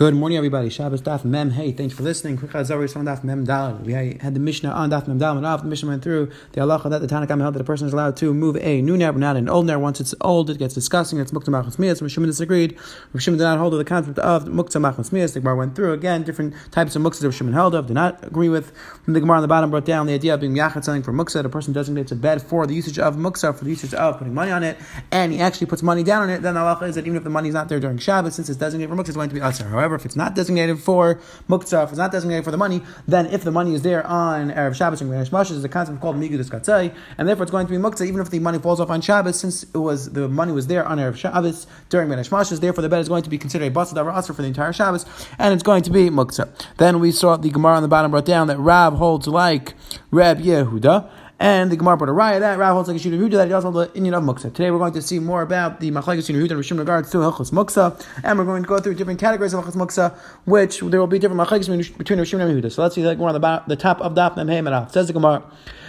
Good morning, everybody. Shabbos Daf Mem. Hey, thanks for listening. Quick Chazar on Daf Mem Dal. We had the Mishnah on Daf Mem Dal, and off the Mishnah went through the halacha that the Tanakhama held that a person is allowed to move a new ner, but not an old ner. Once it's old, it gets disgusting. It's mukta machmas. Rishim disagreed. Rishim did not hold to the concept of mukta machmas. The Gemara went through again different types of muktzah that Rishim held of. Did not agree with. And the Gemara on the bottom brought down the idea of being yachad selling for muktzah. A person designates a bed for the usage of muktzah, for the usage of putting money on it, and he actually puts money down on it. Then the halacha is that even if the money is not there during Shabbos, since it's designated for muktzah, it's going to be asar. However, if it's not designated for muktzah, if it's not designated for the money, then if the money is there on Erev Shabbos and Granish Mash, is a concept called Migudus Katzai, and therefore it's going to be muktzah even if the money falls off on Shabbos, since it was the money was there on Erev Shabbos during Granish Mash, therefore the bed is going to be considered a Basad Davar Asr for the entire Shabbos, and it's going to be muktzah. Then we saw the Gemara on the bottom brought down that Rab holds like Reb Yehuda, and the Gemara brought a raya that Rav holds like a Shina Huda that he hold the Indian of Muksa. Today we're going to see more about the Machlekes Shina Huda and Rishim regards to Hilchos Muksa, and we're going to go through different categories of Hilchos Muksa, which there will be different Machlekes between Rishim and Huda. So let's see like more on the, the top of Daf Mem Hey Says the Gemara.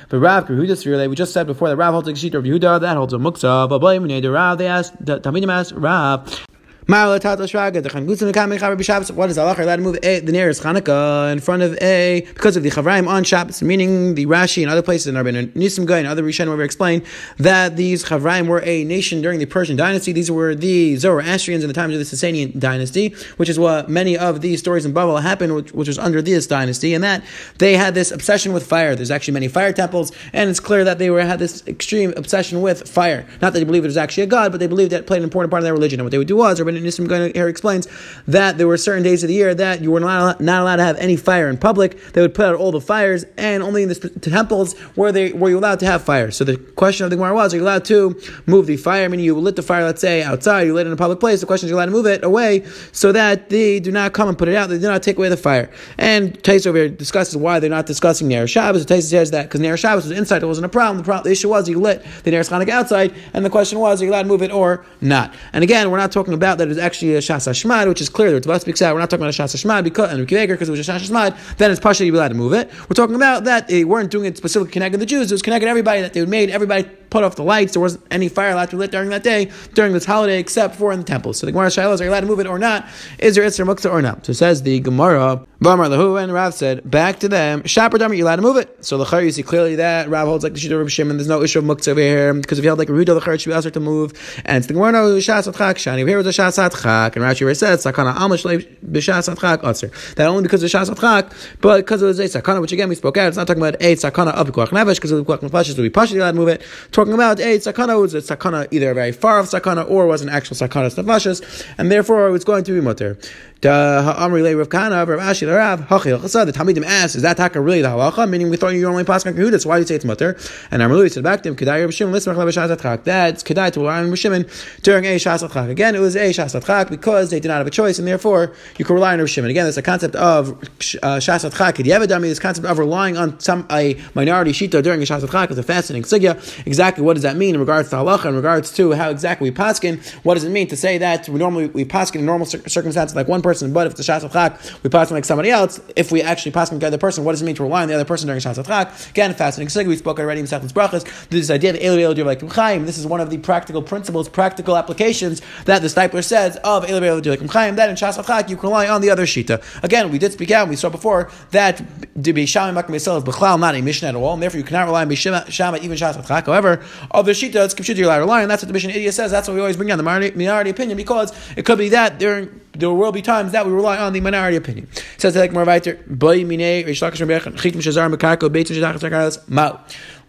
But Rav Yehuda we just said before that Rav holds a sheet of Yehuda, that holds a muksa. But Rav, they asked, the Tamidim asked Rav, what is Allah allowed to move a, the nearest Hanukkah in front of A because of the Chavraim on Shabbos, meaning the Rashi and other places in Rabbeinu Nisim Gai and other Rishonim where we explain that these Chavraim were a nation during the Persian dynasty. These were the Zoroastrians in the times of the Sasanian dynasty, which is what many of these stories in Babel happened, which, which was under this dynasty, and that they had this obsession with fire. There's actually many fire temples, and it's clear that they were had this extreme obsession with fire. Not that they believed it was actually a god, but they believed that it played an important part of their religion. And what they would do was, Nissim here explains that there were certain days of the year that you were not, not allowed to have any fire in public. They would put out all the fires, and only in the temples were they were you allowed to have fire. So the question of the Gemara was: Are you allowed to move the fire? I mean, you lit the fire, let's say outside, you lit it in a public place. The question is: You're allowed to move it away so that they do not come and put it out. They do not take away the fire. And Tais over here discusses why they're not discussing Ner Shabbos. Tais says that because Ner Shabbos was inside, it wasn't a problem. The, problem, the issue was you lit the Ner outside, and the question was: Are you allowed to move it or not? And again, we're not talking about that it's actually a Shas Hashmad, which is clear. The Ritva speaks out. We're not talking about a Shas Hashmad because and because it was a Shas Hashmad. Then it's partially you'd be allowed to move it. We're talking about that they weren't doing it specifically connecting the Jews. It was connecting everybody that they made everybody put off the lights. There wasn't any fire allowed to be lit during that day during this holiday except for in the temple. So the Gemara Shiloh are you allowed to move it or not? Is there Isra Mukta or not? So says the Gemara. Vamar Lahu and Rav said back to them. Shapar Dami, you're allowed to move it. So the you see clearly that Rav holds like the Shita of Shimon. There's no issue of Mukta over here because if you held like a Ruda the should be asked to move. And it's the Gemara no Shas Shani. Here was a Shas Atchak and Rashi said sakana amash b'shas atchak atzer. That only because of shas atchak, but because of the sakana, which again we spoke out. It's not talking about a sakana of the nevesh because of the kuach nefesh, so we partially allowed to move it. Talking about a sakana was a sakana either very far off sakana or was an actual sakana nefashis, and therefore it's going to be mutter. Ha'amri le Rav Kana, Rav Hachil. The Talmidim asked, "Is that taka really the halacha?" Meaning, we thought you were only passing Yehuda. So why do you say it's mutter? And Amruli said back to him, "Kedai Rav Shimon listen Chak." That's kedai to rely on Rav Shimon during a shas atchak. Again, it was a shas atchak because they did not have a choice, and therefore you could rely on Rav Shimon. Again, there's a concept of uh, shas atchak. Kediyavadami. This concept of relying on some a minority shita during a shas atchak is a fascinating sugya. Exactly what does that mean in regards to halacha? In regards to how exactly we paskin? What does it mean to say that we normally we paskin in normal circumstances like one person, but if the shas Chak, we pass like somebody else. If we actually pass the other person, what does it mean to rely on the other person during Shas Chak? Again, fascinating. So we spoke already in Sechlis Brachas. This idea of Eli like Chaim. This is one of the practical principles, practical applications that the Steipler says of Eli like Chaim. That in Shas Chak you can rely on the other Shita. Again, we did speak out. We saw before that to be Shama Yisrael is Bechlal not a mission at all, and therefore you cannot rely on Shama even Shas Chak. However, other Shita it's Kipshit you're to rely on. That's what the mission idiot says. That's what we always bring down the minority opinion because it could be that during there will be times that we rely on the minority opinion. Says like more boy Mekako.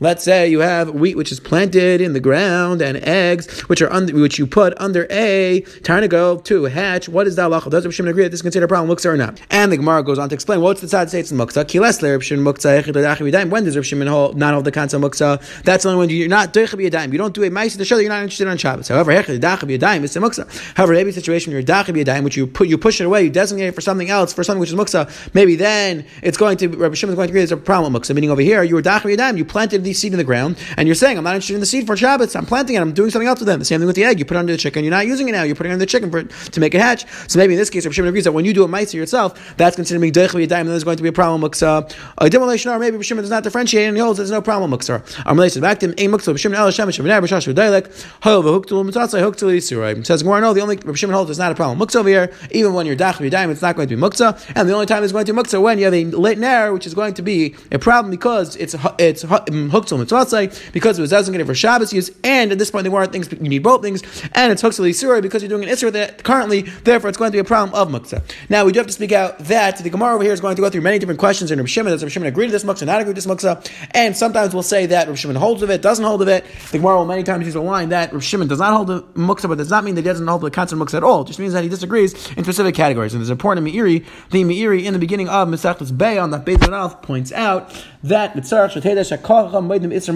Let's say you have wheat which is planted in the ground and eggs which are under, which you put under a tarnago to go to hatch. What is that halacha? Does Rav Shimon agree that this is considered a problem, muksa or not? And the Gemara goes on to explain what's the side states in muksa. Kiles Rav Shimon muksa When does Rav Shimon hold, not hold the concept of muksa? That's only when you're not doicha You don't do a mice to show that you're not interested on Shabbos. However, hechid dachab is muksa. However, a situation you're dachab which you put you push it away, you designate it for something else, for something which is muksa. Maybe then it's going to Rav Shimon is going to agree there's a problem muksa. Meaning over here, you were dachab you planted the the seed in the ground, and you're saying, I'm not interested in the seed for Shabbos, I'm planting it, I'm doing something else with them. The same thing with the egg. You put it under the chicken, you're not using it now, you're putting it under the chicken for, to make it hatch. So maybe in this case, Rav Shimon agrees that when you do a mitzvah yourself, that's considered being Deich and there's going to be a problem. Muksa. A demolition, or maybe Rav Shimon does not differentiate, and he holds there's no problem. Muksa. I'm related back to him, A Muksa, Rav Shimon El Hashem, Shem Never, Shash V'Dailek, Hov, Huktul, Mitzatza, Huktul, Yisiroi. Says Gemara, no, the only Rav Shimon holds is not a problem. Muksa over here, even when you're Yadayim, it's not going to be Muksa, and the only time it's going to be Muksa when you have a lit nair, which is going to be a problem because it's it's Huktul Mitzatza, because it was designated for Shabbos use, and at this point they weren't things, you need both things, and it's Huktul Yisiroi because you're doing an Isra that currently, therefore it's going to be a problem of Muksa. Now we do have to speak out that the Gemara over here is going to go through many different questions in Rav Shimon. Does Rav Shimon agree to this muksa, not agree to this muksa? And sometimes we'll say that Rav Shimon holds of it, doesn't hold of it. The Gemara will many times use a line that Rav Shimon does not hold the muksa, but does not mean that he doesn't hold the concept of muksa at all. It just means that he disagrees in specific categories. And there's a point in Meiri, the Meiri in the beginning of Mesachlis Bay on the Alf points out that Mitzarach Shateda Shakacham Maidim Isra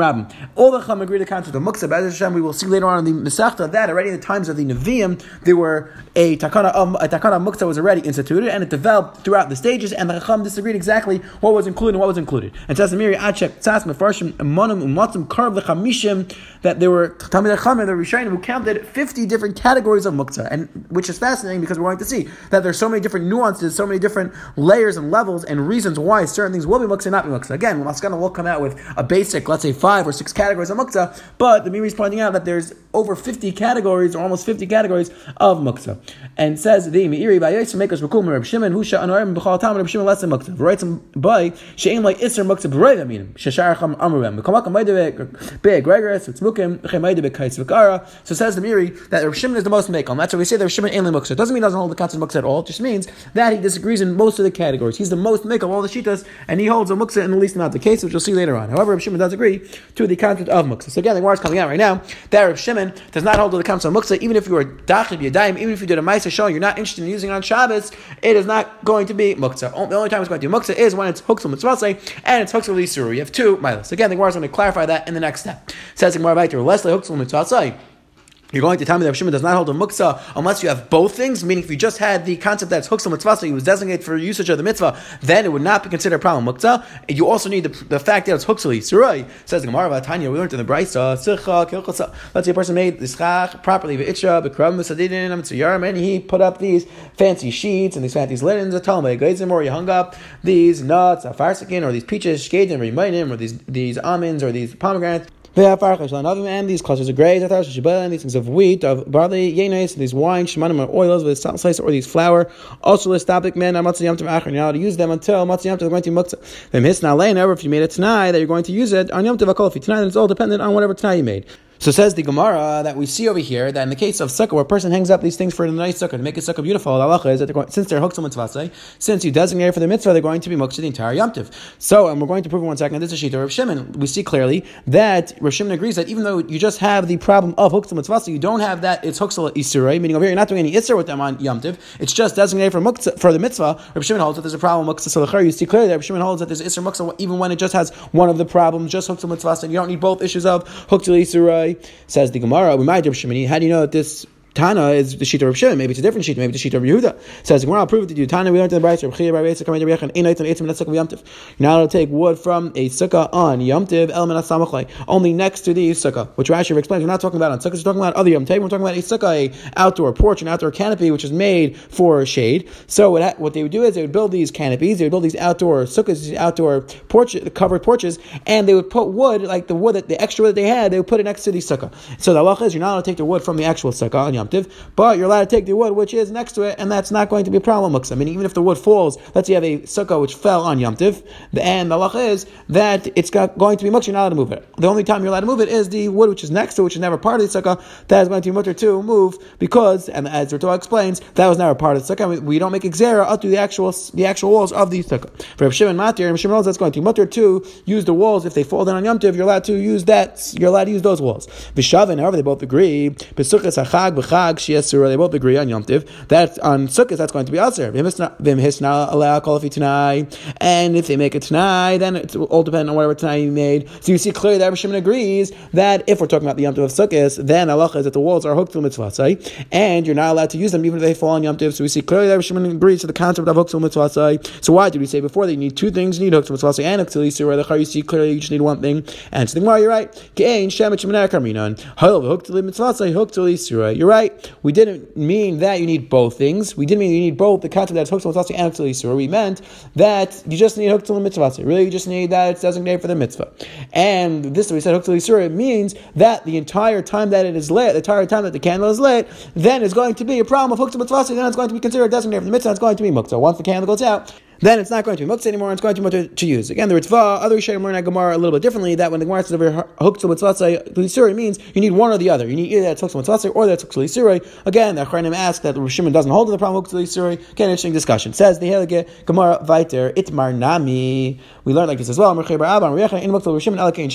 Rabim. All the Chum agree to the concept of Muksa. But Hashem, we will see later on in the Mesachta that already in the times of the Nevi'im there were a takana a takana muksa was already instituted and it developed throughout the stages and the Chacham disagreed exactly what was included and what was included. And says Meiri Achek Tzas Mefarshim Monim Umatzim Karv Lechamishim that there were Talmid Chachamim the Rishayim who counted fifty different categories of muksa and which is fascinating because we're going to see that there's so many different nuances, so many different layers and levels and reasons why certain things will be muksa and not be muksa. Again, Maskana will come out with a basic, let's say five or six categories of muksa, but the Meiri is pointing out that there's over 50 categories or almost 50 categories of muksa and says the Meiri by Yosef make us Reb Shimon who sha'an arim b'chal tam Reb Shimon less than muktzah. Writes him by she'im like iser muktzah b'roiv aminim sheshar cham amrem b'kamak amayde be gregorus it's mukim b'chemayde b'kais v'kara. So says the Meiri that Reb Shimon is the most mekel. That's why we say that Reb Shimon ain't muktzah. It doesn't mean he doesn't hold the concept muktzah at all. It just means that he disagrees in most of the categories. He's the most mekel of all the shitas and he holds a muktzah in the least amount of cases, which you'll see later on. However, Reb Shimon does agree to the concept of muktzah. So again, the word is coming out right now that Reb Shimon does not hold to the concept of muktzah even if you were dachib yadayim, even if you did a ma'aser showing you're not interested in using it on Shabbos, it is not going to be muktzah. The only time it's going to be muktzah is when it's huksel mitzvah and it's huksel lisuru. You have two milas. Again, the Gemara is going to clarify that in the next step. Says the Gemara back to Leslie huksel mitzvah you're going to tell me that Shimon does not hold a muksa unless you have both things, meaning if you just had the concept that it's huksa mitzvah, so he was designated for usage of the mitzvah, then it would not be considered a problem muksa. You also need the, the fact that it's huksa surah. Says the Gemara Tanya, we learned in the Brisa, let's say a person made the this properly, and he put up these fancy sheets and these fancy linens, a talmud, or he hung up these nuts, a farsikin, or these peaches, or these, these almonds, or these pomegranates. And these clusters of grains, and these things of wheat, of barley, yenes, these wine, shemanim, or oils, with salt, slice or these flour. Also, matzah yomtiv achar. You're not to use them until matzah yomtiv. They're going to lein. If you made it tonight, that you're going to use it on. If you tonight, it's all dependent on whatever tonight you made. So says the Gemara that we see over here that in the case of sukkah, where a person hangs up these things for a nice sukkah to make a sukkah beautiful, the halacha is that they're going, since they're hooks mitzvah, since you designate for the mitzvah, they're going to be muktzah the entire yomtiv. So, and we're going to prove in one second. This is Shita Rav Shimon. We see clearly that Rav Shimon agrees that even though you just have the problem of hooks mitzvah, you don't have that it's hooks isurei, meaning over here you're not doing any isur with them on yomtiv. It's just designated for muktzah, for the mitzvah. Rav Shimon holds that there's a problem muktzah salachar. You see clearly that Rav Shimon holds that there's isur muktzah even when it just has one of the problems, just hooks mitzvah, and you don't need both issues of hooks isurei. Says the Gemara, we might. How do you know that this Tana is the sheet of Shimon. Maybe it's a different sheet. Maybe the sheet of Yehuda. Says we're not it to you. Tana we learned in the Brayser. You're not allowed to take wood from a sukkah on yomtiv element samachlei only next to the sukkah, which Rashi explains. We're not talking about on sukkahs. We're talking about other yomtiv. We're talking about a sukkah, a outdoor porch, an outdoor canopy, which is made for shade. So what, what they would do is they would build these canopies. They would build these outdoor sukkahs, these outdoor porch covered porches, and they would put wood like the wood that the extra wood that they had. They would put it next to the sukkah. So the halacha is you're not allowed to take the wood from the actual sukkah on but you're allowed to take the wood which is next to it, and that's not going to be a problem. I mean, even if the wood falls, let's say you have a sukkah which fell on yomtiv, and the halacha is that it's going to be much. You're not allowed to move it. The only time you're allowed to move it is the wood which is next to, it, which is never part of the sukkah. That is going to be mutter to move because, and as Torah explains, that was never part of the sukkah. We don't make exera up to the actual the actual walls of the sukkah. For Rav Shimon Matir, Rav Shimon that's going to mutter to use the walls if they fall down on yomtiv. You're allowed to use that. You're allowed to use those walls. Vishavin, however, they both agree. Besuchas hachag Chag Shiasura, they both agree on Yom Tiv. That um, on Sukkot, that's going to be Aser. And if they make a Tanai, then it all depends on whatever Tanai you made. So you see clearly that Rishimon agrees that if we're talking about the Yom Tiv of Sukkot, then Allah is that the walls are hooked to mitzvah, and you're not allowed to use them even if they fall on Yom Tiv. So we see clearly that Rishimon agrees to the concept of hooked to mitzvah. So why did we say before that you need two things? You need hooked to mitzvah and hooked to where the you see clearly you just need one thing. And so the Gemara, you're right. You're right. We didn't mean that you need both things. We didn't mean you need both the concept that's hooked to mitzvah and hooked Yisra. We meant that you just need hooked to mitzvah. Really, you just need that it's designated for the mitzvah. And this, we said hooked Yisra, it means that the entire time that it is lit, the entire time that the candle is lit, then is going to be a problem of hooked to mitzvah. Then it's going to be considered designated for the mitzvah. It's going to be muktzah. Once the candle goes out, then it's not going to be muktzah anymore, it's going to be mutter to use. Again, the Ritva, other Rishonim learn Gemara a little bit differently, that when the Gemara says over hooked to mitzvah, means you need one or the other. You need either that hooked to mitzvah or that hooked to Again, the Achronim ask that the Rishimon doesn't hold to the problem hooked to Again, interesting discussion. Says the Heilige Gemara Viter, Itmar Nami. We learned like this as well. Again,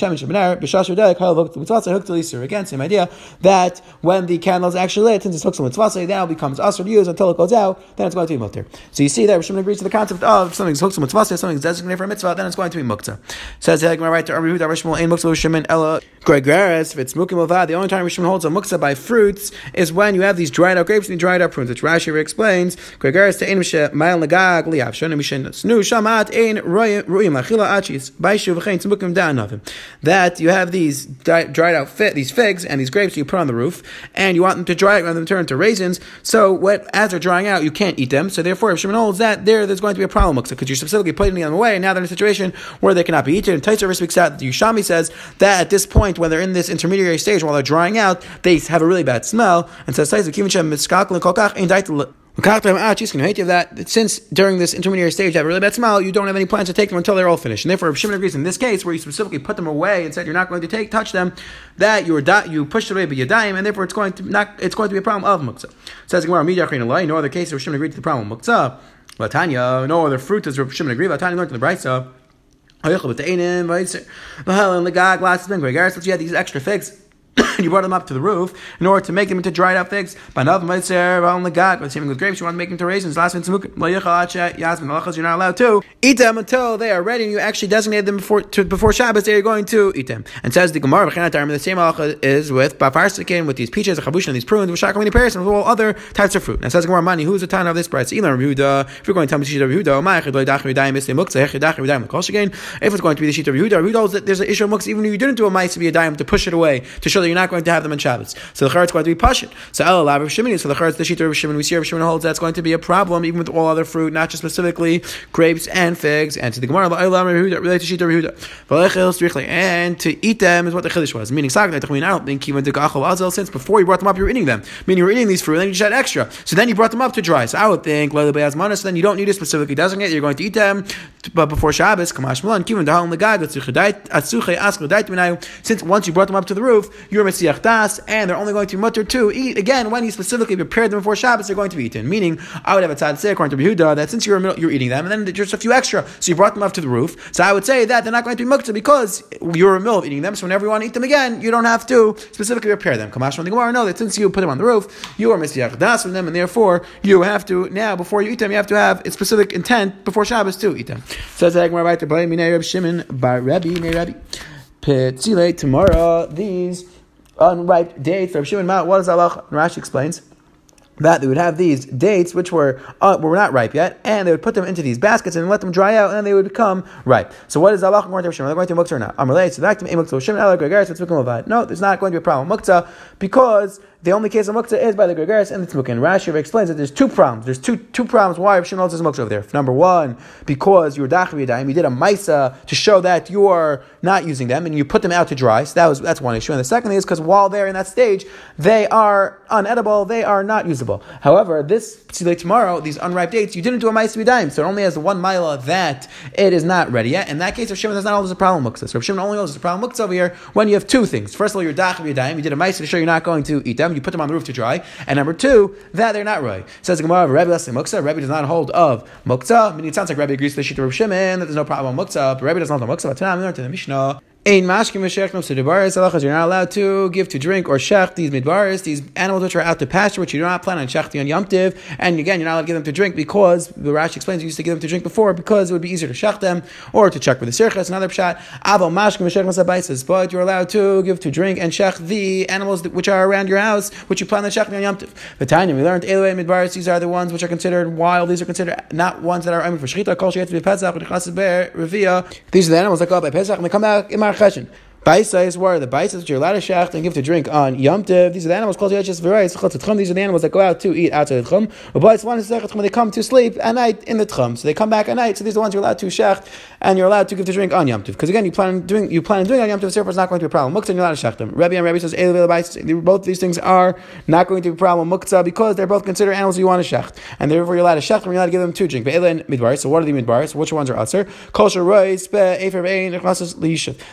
same idea that when the candle is actually lit, since it's hooked to mitzvah, now becomes usher to use until it goes out, then it's going to be mutter. So you see that Rishimon agrees to the concept of something's hooked to mitzvah, something's designated for a mitzvah, then it's going to be muktzah. Says the Gemara right to Rabbi Yehuda Rishmol ein muktzah Shimon ella Gregaris. If it's mukim the only time Rishmon holds a muktzah by fruits is when you have these dried up grapes and dried up prunes, which Rashi explains. Gregaris to mishe ma'al nagag liav shonim mishen snu shamat ein royim That you have these dried out fit, these figs and these grapes you put on the roof, and you want them to dry out rather than turn into raisins. So what as they're drying out, you can't eat them. So therefore, if Shimon holds that, there, there's going to be a problem because you're specifically putting them away, and now they're in a situation where they cannot be eaten. And Taisar speaks out. Yushami says that at this point, when they're in this intermediary stage, while they're drying out, they have a really bad smell. And says Taisar ah, that since during this intermediary stage they have a really bad smell, you don't have any plans to take them until they're all finished. And therefore, Shimon agrees in this case where you specifically put them away and said you're not going to take touch them, that you di- you pushed away but you dying, and therefore it's going to not it's going to be a problem of muktzah. Says Gemara, no other case where Shimon agreed to the problem of muktzah. Latanya, no other fruit does Rav Shimon agree. Latanya learned in the Brisa. You had these extra figs you brought them up to the roof in order to make them into dried out figs. By But on only god, but same with grapes, you want to make them into raisins. Last one, you're not allowed to eat them until they are ready. And you actually designated them before to, before Shabbos. They are going to eat them. And says the Gemara, the same halacha is with bafarsikin, with these peaches, chabush, and these prunes, with shakamini pears, and with all other types of fruit. And says the Gemara, money, who's the time of this price? Elam Yehuda. If you're going to tell me the sheet of Yehuda, if it's going to be the sheet of Yehuda, there's an issue of muksa, even if you didn't do a mice to be a dime to push it away to show you're not going to have them on Shabbos. So the Charetz going to be Pashit. So El Alav Shimon, so the Charetz, the Shita of Shimon, we see Rav Shimon holds that's going to be a problem even with all other fruit, not just specifically grapes and figs. And to the Gemara, related to Shita Rehuda. And to eat them is what the Chiddush was. Meaning, I don't think even the Gachal Azel, since before you brought them up, you were eating them. Meaning, you were eating these fruit, and then you just had extra. So then you brought them up to dry. So I would think, so then you don't need to specifically designate, you're going to eat them, but before Shabbos, the since once you brought them up to the roof, you're Messiah Das, and they're only going to be mutter to eat again when you specifically prepared them before Shabbos. They're going to be eaten. Meaning, I would have a say according to Yehuda that since you're you're eating them, and then just a few extra, so you brought them up to the roof. So I would say that they're not going to be mukta because you're a mill of eating them. So whenever you want to eat them again, you don't have to specifically prepare them. Kamash from the Gemara, know that since you put them on the roof, you are Messiah Das from them, and therefore you have to now before you eat them, you have to have a specific intent before Shabbos to eat them. So it's like right to Reb Shimon Bar Rebbe Rabbi. Petzile tomorrow these unripe dates. Reb Shimon What does Allah? Rashi explains that they would have these dates which were uh, were not ripe yet, and they would put them into these baskets and let them dry out, and they would become ripe. So what is Allah going to Hashem? Are they going to muktzah or not? To the No, there's not going to be a problem muktzah because the only case of muktzah is by the Gregaris and the Tzmukin. Rashi explains that there's two problems. There's two two problems why Rav Shimon says muktzah over there. Number one, because you were dachav you did a maisa to show that you are not using them and you put them out to dry. So that was that's one issue. And the second is because while they're in that stage, they are unedible, they are not usable. However, this tomorrow, these unripe dates, you didn't do a maisa b'dayim, so it only has one mila that it is not ready yet. In that case, Rav Shimon does not hold a problem muktzah. So Rav Shimon only holds a problem muktzah over here when you have two things. First of all, you're dachav you did a maisa to show you're not going to eat them you put them on the roof to dry. And number two, that they're not roy. Says the Gemara, Rebbe less than muksa. Rebbe does not hold of muksa. I mean, it sounds like Rebbe agrees to the sheet of Shimon that there's no problem with muksa, but Rebbe does not hold of muksa. But tonight, in the Mishnah Ein mashkim v'shech no sedebaris halachas. You're not allowed to give to drink or shech these midbaris, these animals which are out to pasture, which you do not plan on shechting on yomtiv. And again, you're not allowed to give them to drink because the Rashi explains you used to give them to drink before because it would be easier to shech them or to check for the sirchas. Another pshat. Aval mashkim v'shech no But you're allowed to give to drink and shech the animals which are around your house, which you plan on shechting on yomtiv. The Tanya we learned eloi midbaris. These are the ones which are considered wild. These are considered not ones that are aiming for shechita. Kol shechet v'pesach v'chasas These are the animals that go up by pesach and they come out Cheshin. Baisais were the baisais that you're allowed to shacht and give to drink on Yom Tiv. These are the animals called Yachis V'Rayis These are the animals that go out to eat outside the Tchum. But one is when they come to sleep at night in the Tchum. So they come back at night. So these are the ones you're allowed to shacht and you're allowed to give to drink on Yom Tiv. Because again, you plan on doing you plan on doing on Yom Tiv. Therefore, it's not going to be a problem. Muktzah, you're allowed to shacht them. Rabbi and Rabbi says both these things are not going to be a problem. Muktzah because they're both considered animals you want to shacht, and therefore you're allowed to shacht them. You're allowed to give them to drink. And midbar. So what are the midbars? Which ones are rois,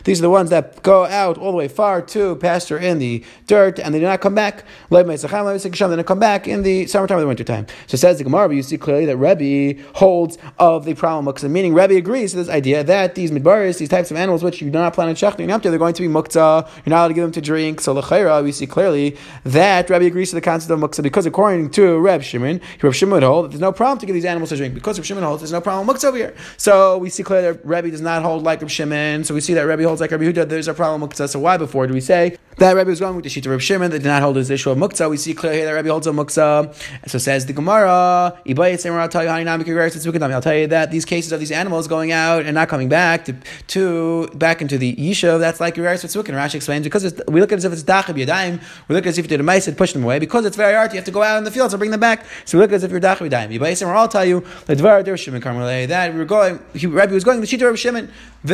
These are the ones that go out all the way far to pasture in the dirt, and they do not come back. They don't come back in the summertime or the wintertime. So says the Gemara, but you see clearly that Rebbe holds of the problem muktzah, meaning Rebbe agrees to this idea that these midbaris, these types of animals which you do not plan on shechting to, they're going to be muktzah. You're not allowed to give them to drink. So lechaira, we see clearly that Rebbe agrees to the concept of muktzah because according to Reb Shimon, Reb Shimon would hold that there's no problem to give these animals to drink because Reb Shimon holds there's no problem muktzah over here. So we see clearly that Rebbe does not hold like Reb Shimon. So we see that Rebbe holds like Rebbe Huda. There's a problem because that's why why before do we say that Rebbe was going with the sheet of Reb Shimon that did not hold his issue of muktzah? We see clearly here that Rebbe holds a muktzah. So says the Gemara, I'll tell you that these cases of these animals going out and not coming back to, to back into the Yishuv, that's like Yerais Vitzvuk. And Rashi explains because we look at it as if it's Dachab Yadayim, we look at it as if you did a mice and push them away. Because it's very hard, you have to go out in the fields and bring them back. So we look at it as if you're Dachab Yadayim. I'll tell you that we were going, he, Rebbe was going the sheet of Reb Shimon. He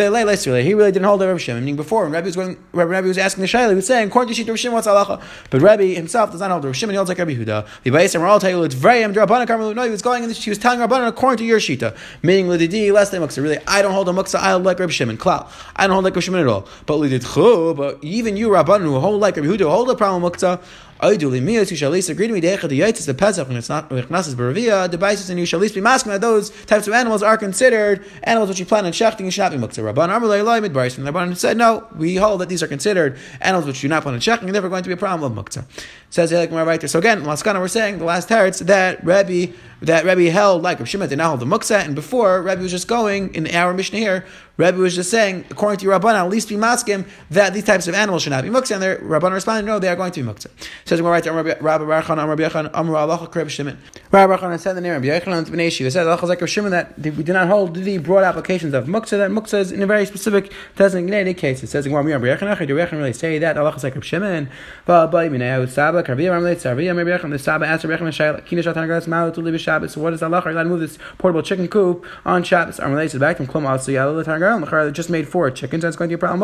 really didn't hold the Reb Shimon. Meaning before, when Rebbe was going, Rebbe was asking the Shaila, saying, according to Shita Rishim, what's halacha? But Rebbe himself does not hold the Rishim, and he holds like Rebbe Huda. The Bayis all telling you, it's very Rabbanan Karmelu. No, he was going in this, he was telling Rabbanan according to your Shita. Meaning, Lididi, less than Muksa. Really, I don't hold a Muksa, I hold like Rebbe Shimon. Klal. I don't hold like Rebbe Shimon at all. But Lididchu, but even you, Rabbanan, who hold like Rebbe Huda, hold a problem Muksa, Iduli miyos, you shall least agree to me, decha the yaitz, the pesach, when it's not mechnasis baravia, the baisis, and you shall least be masking that those types of animals are considered animals which you plan on shechting and should not be muktzah. Rabban Amalei Eloi midbaris, and Rabban said, no, we hold that these are considered animals which you not plan on shechting, and never going to be a problem of muktzah. Says like right there. So again, Maskana, we're saying the last teretz that Rabbi that Rabbi held like Rav Shimon did not hold the muksa, and before Rabbi was just going in our Mishnah here, Rabbi was just saying, according to Rabban, at least be maskim that these types of animals should not be muksa, and their Rabban responded, no, they are going to be muksa. Says right there, Rabbi Barchan, Rabbi Yochanan, Amr Allah Reb Shimon. Rabbi Barchan said the name Rabbi Yochanan to Bnei It says Allah like Reb Shimon that we do not hold the broad applications of muksa. That muksa is in a very specific designated case. It says Rabbi Yochanan, do Yochanan really say that Allah like Reb Shimon? But but you know, Saba, Rabbi Yochanan, Rabbi Yochanan, the Saba asked Rabbi Yochanan, Kina Shatan Gras Malu to live Shabbos. So what is Allah? Are allowed to move this portable chicken coop on Shabbos? I'm related back from Klum also Yalo Tangaram. Just made four chickens, that's going to be a problem.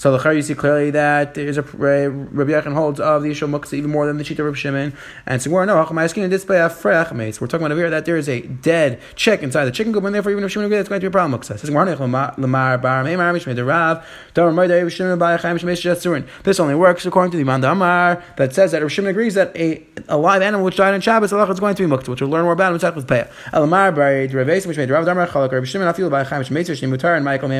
So the you see clearly that there is a Rabbi Yochanan holds of the Yishol Muktzah even more than the Shita Rabbi Shimon. And so we're no Hachamaiskin display of Frech We're talking about over here that there is a dead chick inside the chicken coop, and therefore even if Shimon agrees, it's going to be a problem. The. This only works according to the Iman Amar that says that Rabbi Shimon agrees that a, a live animal which died on Shabbos Allah is going to be Muktzah, which we'll learn more about in Masech with Peah. The Rabbi Shimon Mutar and Michael.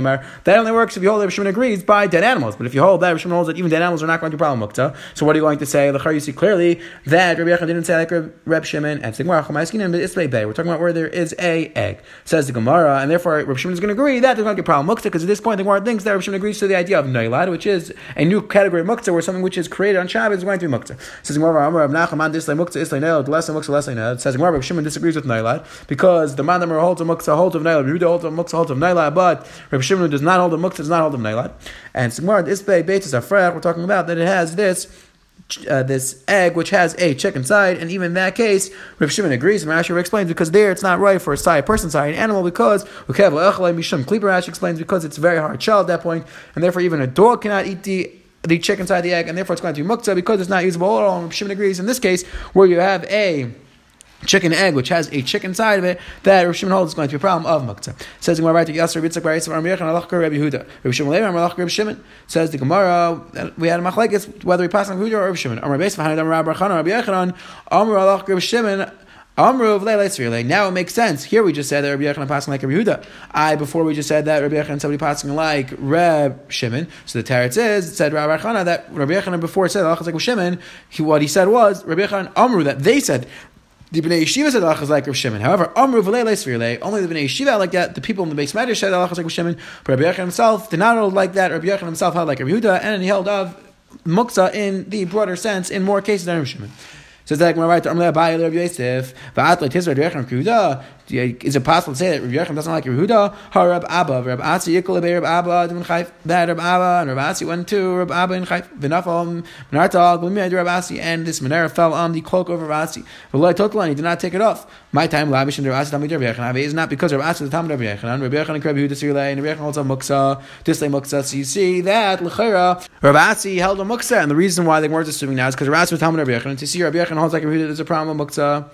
That only works if you hold Rabbi Shimon agrees by dead animals, but if you hold that Rishon holds that even dead animals are not going to be problem mukta. So what are you going to say? Lechar, you see clearly that Rabbi Yochanan didn't say like Reb Shimon and Bay. We're talking about where there is a egg. Says the Gemara, and therefore Reb Shimon is going to agree that there's going to be problem mukta because at this point the Gemara thinks that Reb Shimon agrees to the idea of Nailad, which is a new category of mukta where something which is created on Shabbos is going to be mukta. Says Gemara, Amar Dislay Mukta Islay Nailad less mukta less than Nailad. Says Gemara, Reb Shimon disagrees with Nailad because the man holds a mukta holds of Nailad, Yehuda holds a mukta holds of Nailad, but Reb Shimon does not hold a mukta does not hold of Nailad. And Sigmar Isbei Beitis Afrech, we're talking about that it has this uh, this egg which has a chick inside, and even in that case, Rav Shimon agrees, and Rashi explains because there it's not right for a side person side an animal because Rashi explains because it's very hard shell at that point, and therefore even a dog cannot eat the the chick inside the egg, and therefore it's going to be muktzah because it's not usable at all. And Rav Shimon agrees in this case where you have a chicken egg, which has a chicken side of it, that Rav Shimon holds is going to be a problem of Muktzah. Says the Gemara, Yasser Bitzak Bar Yisrael Rabbi Yochanan Alach Rabbi Yehuda. Rabbi Shimon Levi Alach Rabbi Shimon. Says the Gemara, we had a machlekes whether we pass on Yehuda or Rabbi Shimon. Amar Beis V'Hanad Amar Rabbi Chana Rabbi Yochanan Amar Alach Now it makes sense. Here we just said that Rabbi Yochanan passing like Rabbi Yehuda. I before we just said that Rabbi Yochanan somebody passing like Reb Shimon. So the Teretz is it said Rabbi Yochanan that Rabbi Yochanan before said Allah like Shimon. He, what he said was Rabbi Yochanan Amru that they said the Bnei Yeshiva said is like Rav Shimon. However, Amru only the Bnei Yeshiva like that. The people in the base matter said is like Rav Shimon. But Rabbi Yochanan himself did not hold like that. Rabbi Yochanan himself held like Rabbi Yehuda, and he held of muksa in the broader sense in more cases than Rav Shimon. Says that Gemara right Amle Abaye Rav Yosef. Va'at le'tisra Rabbi Yehuda. Is it possible to say that Rabbi Yochanan doesn't like Yehuda? Ha Rab Abba, Rab Assi Yikol Rab Abba, Divin Chayf, that Rab Abba, and Rab Assi went to Rab Abba in Chayf, Vinafal, Menartal, Glimiyad Rab Assi, and this Menara fell on the cloak of Rab Assi. V'loi Totalan, he did not take it off. My time, Lavish and Rab Assi, Tamid Rab Yochanan, is not because Rab Assi is the Tamid Rab Yochanan, Rab Yochanan, Rab Yehuda Sirlei, and Rab Yochanan holds a Muksa, Disley Muksa, so you see that, L'chera, Rab Assi held a Muksa, and the reason why they weren't assuming now is because Rab Assi was Tamid Rab Yochanan, to see Rab Yochanan holds like Yehuda, there's a problem with Muksa,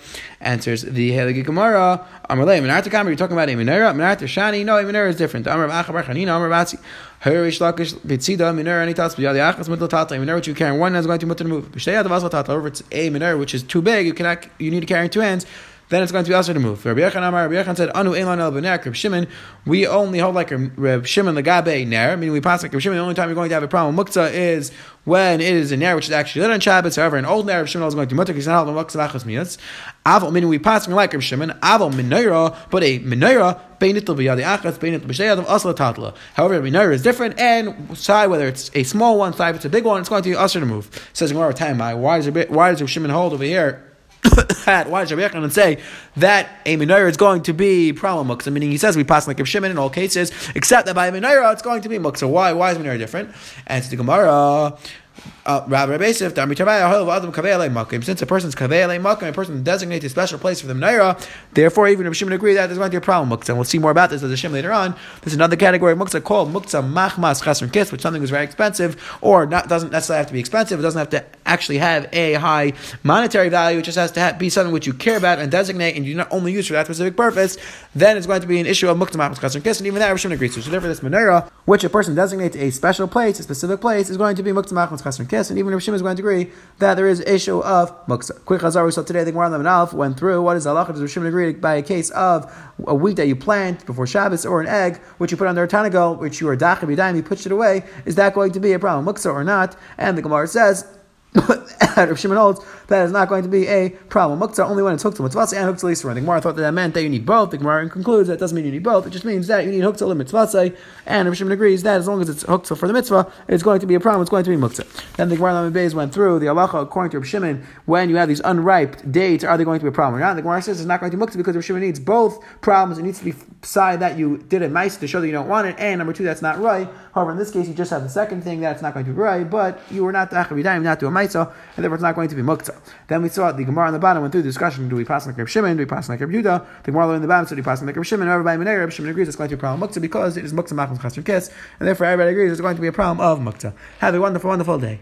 answers the Halagi Gemara, Amalei, Menartakam, you're talking about a menorah. Menorah Shani, no, a menorah is different. Amar Achabar Chanina, Amar Batzi. Harish Lakish Bitzida, menorah, any tats, Biyadi Achas, Middle Tata, a menorah which you carry one hand is going to be mutter move. B'shtei Adavas Tata, however, it's a menorah which is too big, you cannot, you need to carry two hands then it's going to be also to move. Rabbi Yochanan Amar, Rabbi Yochanan said, Anu Elon El Bener, Rabbi Shimon, we only hold like Rabbi Shimon Lagabe Ner, meaning we pass like Rabbi Shimon, the only time you're going to have a problem with Muktzah is when it is a Ner, which is actually lit on Shabbos, however, an old Ner, Rabbi Shimon is going to mutter, because not held Muktzah Achas Miyatz. Aval, meaning we pass like Rabbi Shimon, Aval Menorah, but a Menorah, Beinitl B'yadi Achas, Beinitl B'shei Adam, Asla Tatla. However, Menorah is different, and side, whether it's a small one, side, if it's a big one, it's going to be usher to move. Says Gemara, time, why does Rabbi Shimon hold over here? does Rabbi Yochanan say that a menorah is going to be problem muksa? Meaning he says we pass like Shimon in all cases, except that by a menorah it's going to be muksa. Why? Why is menorah different? And it's the Gemara. Uh, since a person's kavei makim, a person designates a special place for the menorah, therefore even if Shimon agree that there's going to be a problem muktzah. And we'll see more about this as a Shim later on. There's another category of muktzah called muktzah machmas chasron kis, which something is very expensive, or not doesn't necessarily have to be expensive. It doesn't have to actually have a high monetary value. It just has to have, be something which you care about and designate, and you not only use for that specific purpose. Then it's going to be an issue of muktzah machmas chasron kis, and even that Shimon agrees to. So therefore, this menorah, which a person designates a special place, a specific place, is going to be muktzah machmas chasron kis, and even if Shimon is going to agree that there is issue of muksa. Quick Chazar, we saw today, the Gemara on Alf went through what is halacha. Does Shimon agree by a case of a wheat that you plant before Shabbos or an egg which you put under a tanagal, which you are dachim you pushed it away? Is that going to be a problem, muksa or not? And the Gemara says Rav Shimon holds that is not going to be a problem. Muktzah only when it's hooked to mitzvah and hooked to lisra. The Gemara thought that that meant that you need both. The Gemara concludes that doesn't mean you need both. It just means that you need hooked to mitzvah. And Rav Shimon agrees that as long as it's hooked for the mitzvah, it's going to be a problem. It's going to be muktzah. Then the Gemara Beis went through the halacha according to Rav Shimon. When you have these unripe dates, are they going to be a problem or not? The Gemara says it's not going to be muktzah because Rav Shimon needs both problems. It needs to be side that you did it nice to show that you don't want it, and number two, that's not right. However, in this case, you just have the second thing that it's not going to be right, but you were not achavidayim, not to a maisa, and therefore it's not going to be muktzah. Then we saw the Gemara on the bottom went through the discussion: Do we pass like Reb Shimon? Do we pass like Reb Yudah? The Gemara in the bottom said, "Do we pass like Reb Shimon?" Everybody in Reb Shimon agrees it's going to be a problem muktzah because it is muktzah machmas chasr kiss, and therefore everybody agrees it's going to be a problem of muktzah. Have a wonderful, wonderful day.